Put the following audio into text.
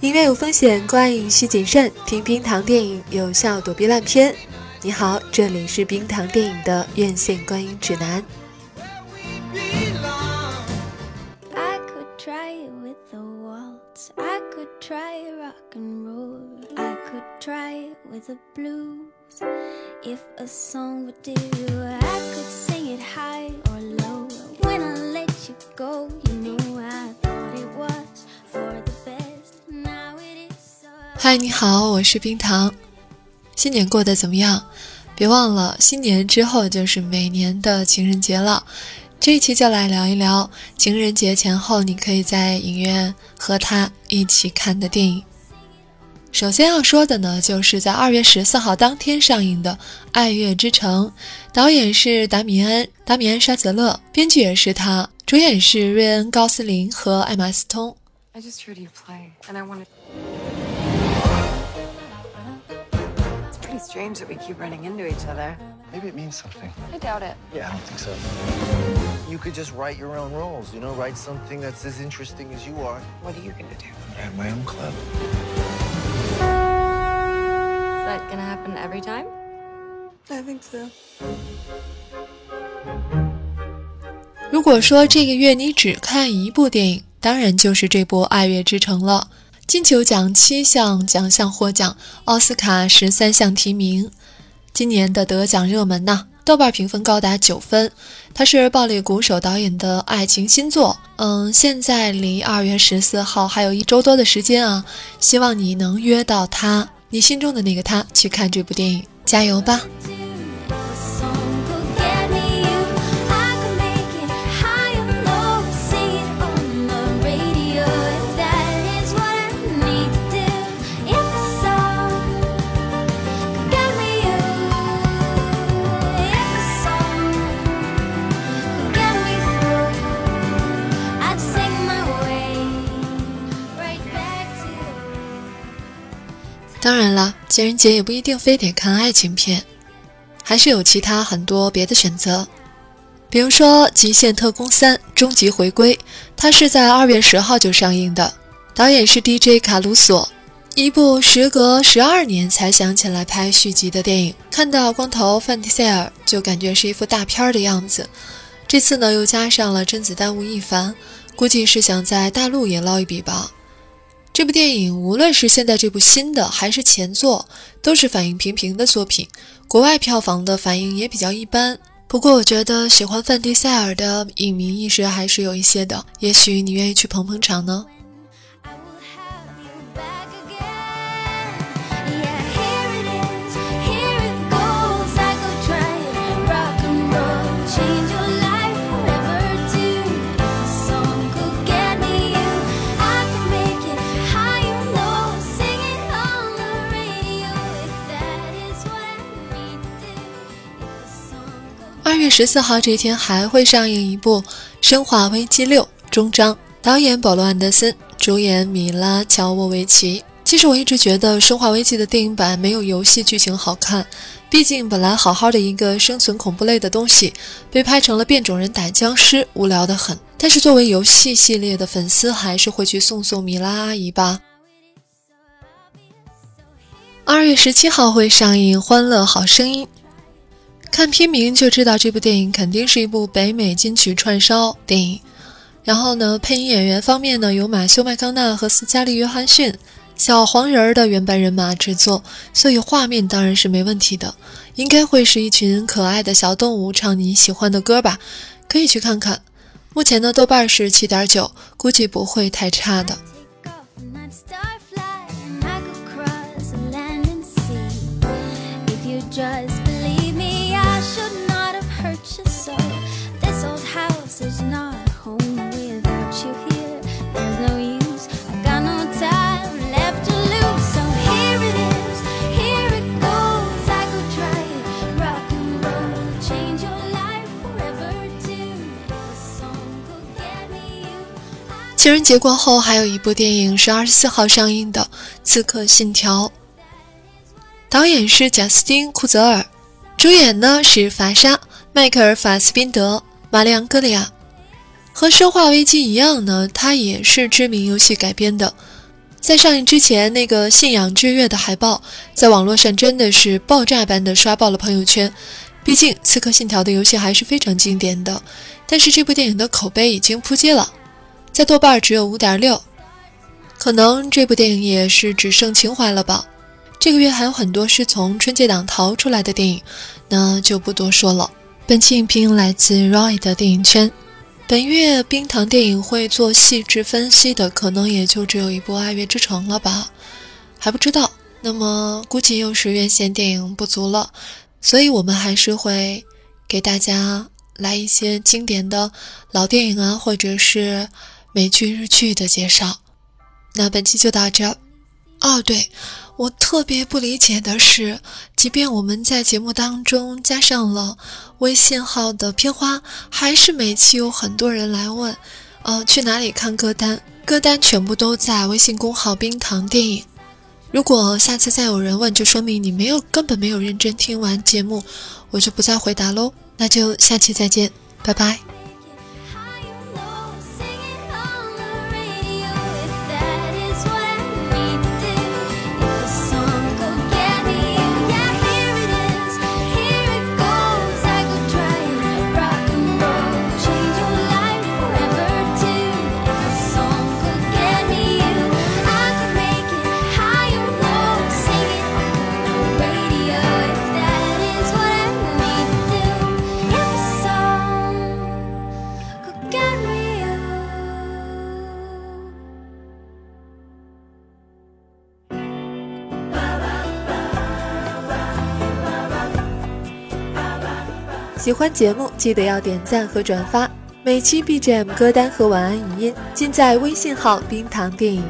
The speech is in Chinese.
音乐有风险，观影需谨慎。听冰糖电影，有效躲避烂片。你好，这里是冰糖电影的院线观影指南。嗨，你好，我是冰糖。新年过得怎么样？别忘了，新年之后就是每年的情人节了。这一期就来聊一聊情人节前后你可以在影院和他一起看的电影。首先要说的呢，就是在二月十四号当天上映的《爱乐之城》，导演是达米安·达米安·沙泽勒，编剧也是他，主演是瑞恩·高斯林和艾玛·斯通。It's strange that we keep running into each other. Maybe it means something. I doubt it. Yeah, I don't think so. You could just write your own rules, you know, write something that's as interesting as you are. What are you gonna do? I have my own club. That gonna happen every time? I think so. 如果说这个月你只看一部电影，当然就是这部《爱乐之城》了。金球奖七项奖项获奖，奥斯卡十三项提名。今年的得奖热门呢，豆瓣评分高达九分。它是暴力鼓手导演的爱情新作。嗯，现在离二月十四号还有一周多的时间啊，希望你能约到他，你心中的那个他，去看这部电影，加油吧！情人节也不一定非得看爱情片，还是有其他很多别的选择。比如说《极限特工三：终极回归》，它是在二月十号就上映的，导演是 DJ 卡鲁索。一部时隔十二年才想起来拍续集的电影，看到光头范迪塞尔就感觉是一副大片的样子。这次呢，又加上了甄子丹、吴亦凡，估计是想在大陆也捞一笔吧。这部电影无论是现在这部新的还是前作，都是反应平平的作品。国外票房的反应也比较一般。不过我觉得喜欢范迪塞尔的影迷意识还是有一些的，也许你愿意去捧捧场呢。十四号这天还会上映一部《生化危机六：终章》，导演保罗·安德森，主演米拉·乔沃维奇。其实我一直觉得《生化危机》的电影版没有游戏剧情好看，毕竟本来好好的一个生存恐怖类的东西，被拍成了变种人打僵尸，无聊的很。但是作为游戏系列的粉丝，还是会去送送米拉阿姨吧。二月十七号会上映《欢乐好声音》。看片名就知道这部电影肯定是一部北美金曲串烧电影。然后呢，配音演员方面呢，有马修·麦康纳和斯嘉丽·约翰逊，小黄人儿的原班人马制作，所以画面当然是没问题的。应该会是一群可爱的小动物唱你喜欢的歌吧？可以去看看。目前呢，豆瓣是七点九，估计不会太差的。情人节过后，还有一部电影是二十四号上映的《刺客信条》，导演是贾斯汀·库泽尔，主演呢是法莎、迈克尔·法斯宾德、玛丽昂·歌利亚。和《生化危机》一样呢，它也是知名游戏改编的。在上映之前，那个信仰之月的海报在网络上真的是爆炸般的刷爆了朋友圈。毕竟《刺客信条》的游戏还是非常经典的，但是这部电影的口碑已经扑街了，在豆瓣只有五点六。可能这部电影也是只剩情怀了吧。这个月还有很多是从春节档逃出来的电影，那就不多说了。本期影评来自 Roy 的电影圈。本月冰糖电影会做细致分析的，可能也就只有一部《爱乐之城》了吧，还不知道。那么估计又是院线电影不足了，所以我们还是会给大家来一些经典的老电影啊，或者是美剧、日剧的介绍。那本期就到这。哦，对，我特别不理解的是，即便我们在节目当中加上了微信号的片花，还是每期有很多人来问，呃，去哪里看歌单？歌单全部都在微信公号“冰糖电影”。如果下次再有人问，就说明你没有根本没有认真听完节目，我就不再回答喽。那就下期再见，拜拜。喜欢节目，记得要点赞和转发。每期 BGM 歌单和晚安语音尽在微信号“冰糖电影”。